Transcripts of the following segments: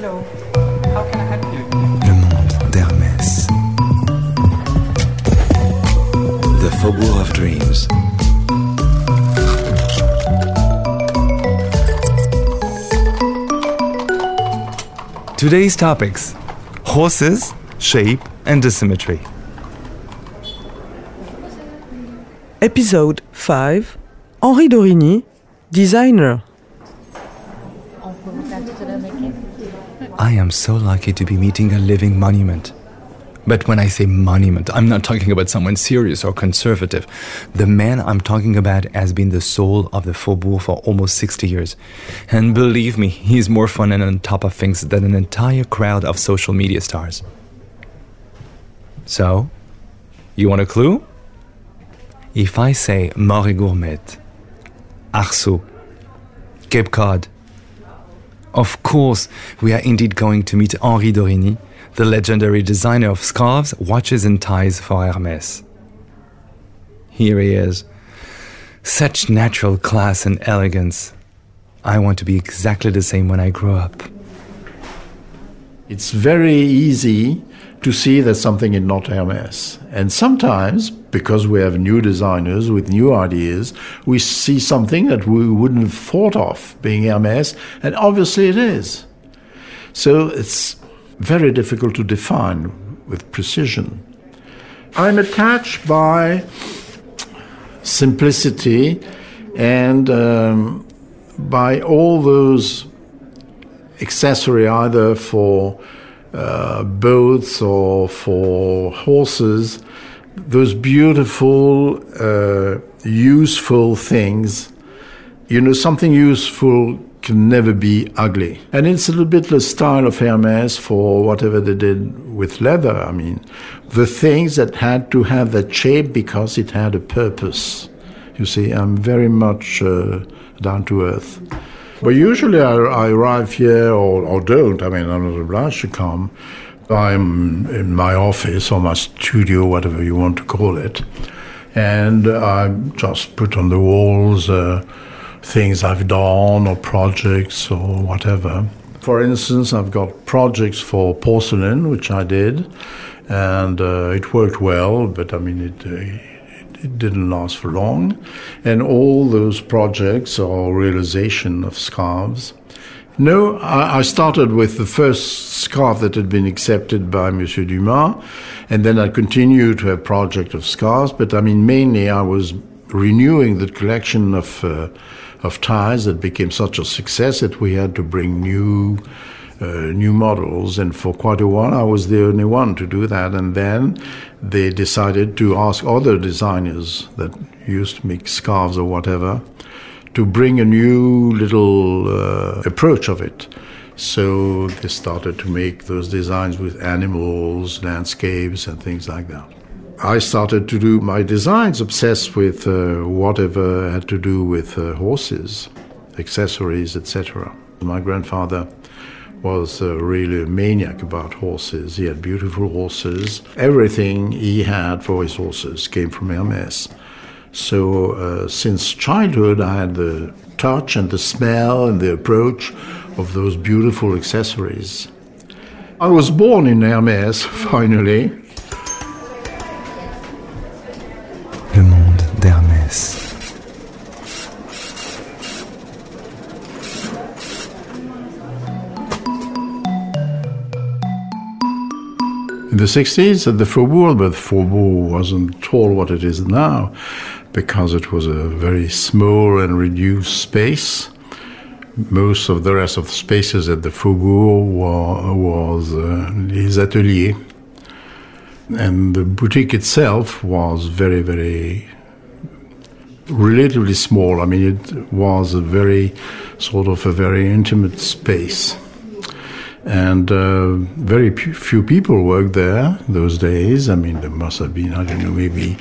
Le monde d'Hermès. The Faubourg of Dreams. Today's topics horses, shape, and asymmetry. Episode 5 Henri d'Origny, designer. I am so lucky to be meeting a living monument. But when I say monument, I'm not talking about someone serious or conservative. The man I'm talking about has been the soul of the Faubourg for almost 60 years. And believe me, he's more fun and on top of things than an entire crowd of social media stars. So, you want a clue? If I say Mors et Gourmettes, Arceau, Cape Cod, of course, we are indeed going to meet Henri d'Origny, the legendary designer of scarves, watches, and ties for Hermes. Here he is. Such natural class and elegance. I want to be exactly the same when I grow up. It's very easy to see that something is not Hermes. And sometimes, because we have new designers with new ideas, we see something that we wouldn't have thought of being Hermes, and obviously it is. So it's very difficult to define with precision. I'm attached by simplicity and um, by all those accessory either for uh, boats or for horses, those beautiful, uh, useful things. You know, something useful can never be ugly. And it's a little bit the style of Hermes for whatever they did with leather. I mean, the things that had to have that shape because it had a purpose. You see, I'm very much uh, down to earth. But usually I, I arrive here or, or, don't. I mean, I'm not obliged to come. I'm in my office or my studio, whatever you want to call it. And I just put on the walls uh, things I've done or projects or whatever. For instance, I've got projects for porcelain, which I did, and uh, it worked well, but I mean, it, uh, it didn't last for long. And all those projects or realization of scarves. No, I, I started with the first scarf that had been accepted by Monsieur Dumas, and then I continued to have project of scarves. But I mean, mainly I was renewing the collection of uh, of ties that became such a success that we had to bring new uh, new models. And for quite a while, I was the only one to do that. And then they decided to ask other designers that used to make scarves or whatever to bring a new little uh, approach of it. So they started to make those designs with animals, landscapes, and things like that. I started to do my designs obsessed with uh, whatever had to do with uh, horses, accessories, etc. My grandfather was uh, really a maniac about horses. He had beautiful horses. Everything he had for his horses came from Hermes. So uh, since childhood, I had the touch and the smell and the approach of those beautiful accessories. I was born in Hermes, finally. Le monde d'Hermès. In the 60s at the Faubourg, but Faubourg wasn't at all what it is now because it was a very small and reduced space. Most of the rest of the spaces at the Faubourg wa- was uh, les ateliers. And the boutique itself was very, very relatively small. I mean, it was a very sort of a very intimate space and uh, very few people worked there those days. I mean, there must have been I don't know maybe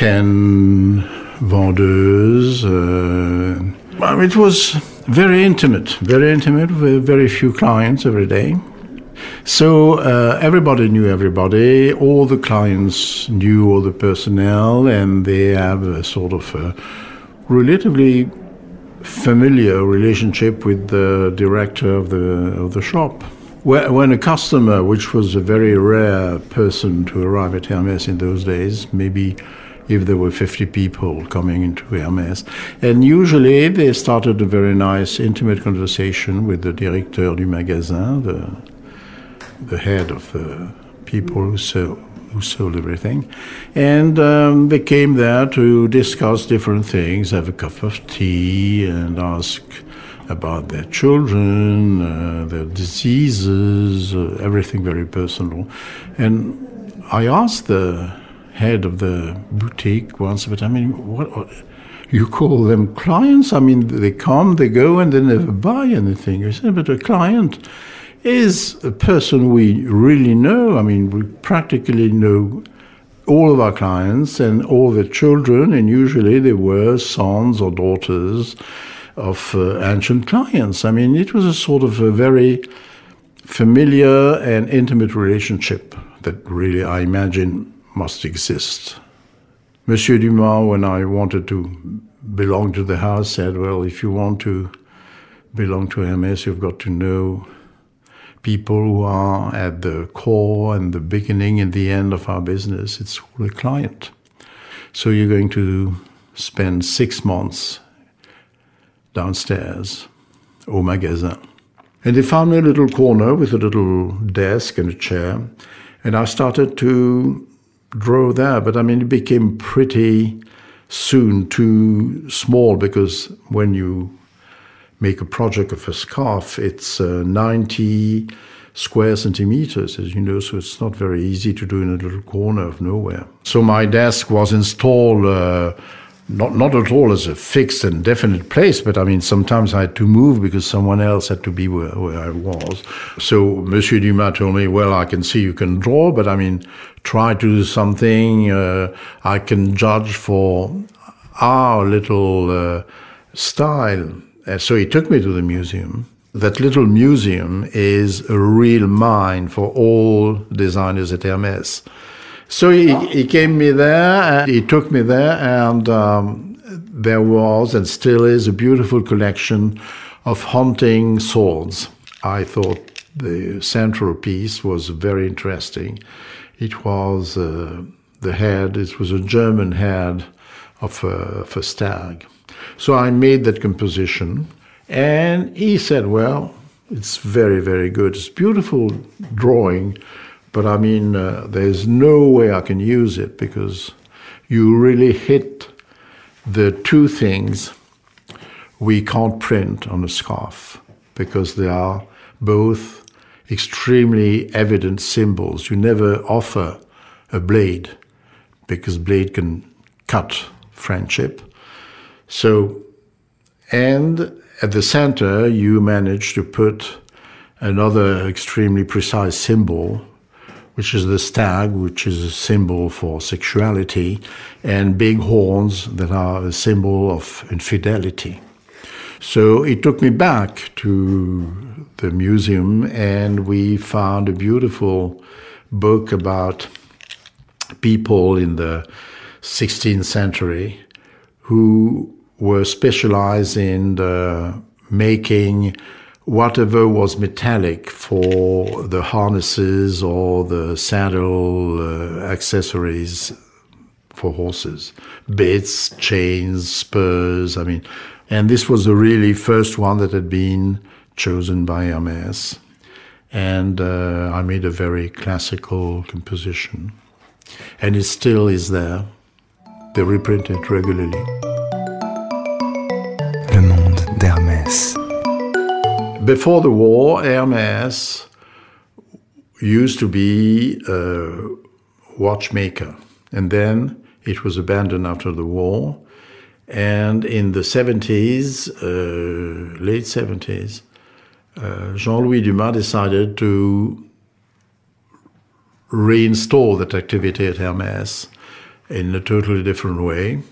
ten vendeuses. Uh, it was very intimate, very intimate with very few clients every day. So uh, everybody knew everybody. All the clients knew all the personnel, and they have a sort of a relatively familiar relationship with the director of the of the shop. When a customer, which was a very rare person to arrive at Hermes in those days, maybe if there were 50 people coming into Hermes. And usually they started a very nice, intimate conversation with the directeur du magasin, the, the head of the people who sold, who sold everything. And um, they came there to discuss different things, have a cup of tea, and ask about their children, uh, their diseases, uh, everything very personal. And I asked the head of the boutique once, but I mean, what, what, you call them clients? I mean, they come, they go, and they never buy anything. You said, but a client is a person we really know. I mean, we practically know all of our clients and all their children, and usually they were sons or daughters of uh, ancient clients. I mean, it was a sort of a very familiar and intimate relationship that really, I imagine, must exist. Monsieur Dumas, when I wanted to belong to the house, said, Well, if you want to belong to Hermes, you've got to know people who are at the core and the beginning and the end of our business. It's all a client. So you're going to spend six months downstairs au magasin. And they found me a little corner with a little desk and a chair. And I started to draw there, but I mean, it became pretty soon too small because when you make a project of a scarf, it's uh, 90 square centimeters, as you know, so it's not very easy to do in a little corner of nowhere. So my desk was installed. Uh, not not at all as a fixed and definite place, but I mean sometimes I had to move because someone else had to be where, where I was. So Monsieur Dumas told me, "Well, I can see you can draw, but I mean, try to do something. Uh, I can judge for our little uh, style." Uh, so he took me to the museum. That little museum is a real mine for all designers at Hermes. So he, he came me there, and he took me there, and um, there was and still is a beautiful collection of hunting swords. I thought the central piece was very interesting. It was uh, the head, it was a German head of a, of a stag. So I made that composition, and he said, Well, it's very, very good. It's beautiful drawing but I mean, uh, there's no way I can use it because you really hit the two things we can't print on a scarf because they are both extremely evident symbols. You never offer a blade because blade can cut friendship. So, and at the center, you manage to put another extremely precise symbol which is the stag, which is a symbol for sexuality, and big horns that are a symbol of infidelity. So it took me back to the museum, and we found a beautiful book about people in the 16th century who were specialized in the making whatever was metallic for the harnesses or the saddle uh, accessories for horses bits, chains, spurs. I mean, and this was the really first one that had been chosen by Hermes. And uh, I made a very classical composition. And it still is there. They reprint it regularly. Le monde d'Hermès. Before the war, Hermes used to be a watchmaker, and then it was abandoned after the war. And in the 70s, uh, late 70s, uh, Jean Louis Dumas decided to reinstall that activity at Hermes in a totally different way.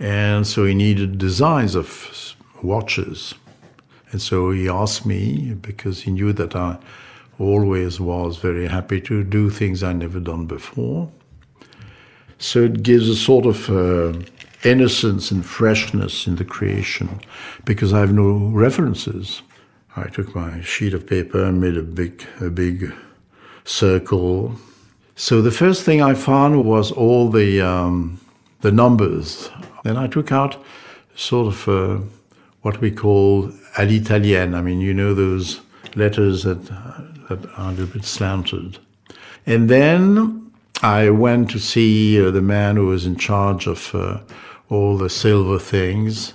And so he needed designs of watches. And so he asked me because he knew that I always was very happy to do things I never done before. So it gives a sort of uh, innocence and freshness in the creation because I have no references. I took my sheet of paper and made a big, a big circle. So the first thing I found was all the um, the numbers. Then I took out sort of uh, what we call à. I mean, you know those letters that, that are a little bit slanted. And then I went to see uh, the man who was in charge of uh, all the silver things,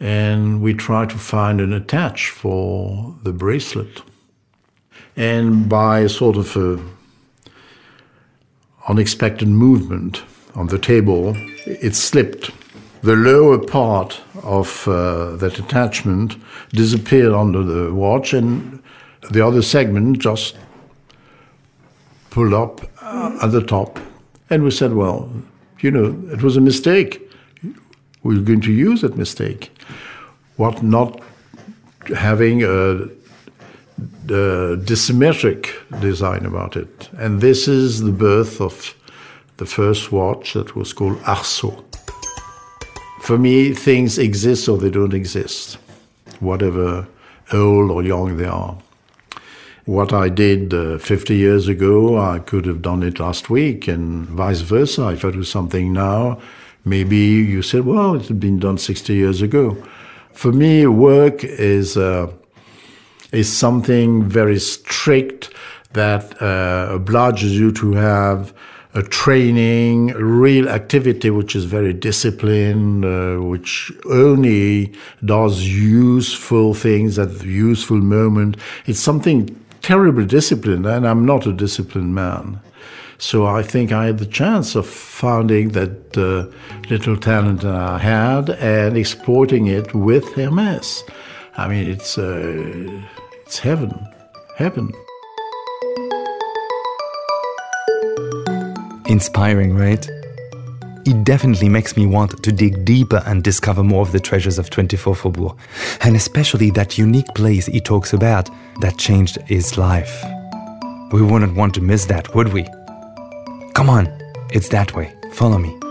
and we tried to find an attach for the bracelet. And by sort of a unexpected movement on the table, it slipped. The lower part of uh, that attachment disappeared under the watch, and the other segment just pulled up uh, at the top. And we said, well, you know, it was a mistake. We're going to use that mistake. What not having a, a dissymmetric design about it. And this is the birth of the first watch that was called Arceau. For me, things exist or they don't exist, whatever old or young they are. What I did uh, 50 years ago, I could have done it last week, and vice versa. If I do something now, maybe you said, well, it had been done 60 years ago. For me, work is, uh, is something very strict that uh, obliges you to have a training, a real activity which is very disciplined, uh, which only does useful things at the useful moment. It's something terribly disciplined, and I'm not a disciplined man. So I think I had the chance of finding that uh, little talent I had and exploiting it with Hermes. I mean, it's uh, it's heaven, heaven. Inspiring, right? It definitely makes me want to dig deeper and discover more of the treasures of 24 Faubourg, and especially that unique place he talks about that changed his life. We wouldn't want to miss that, would we? Come on, it's that way. Follow me.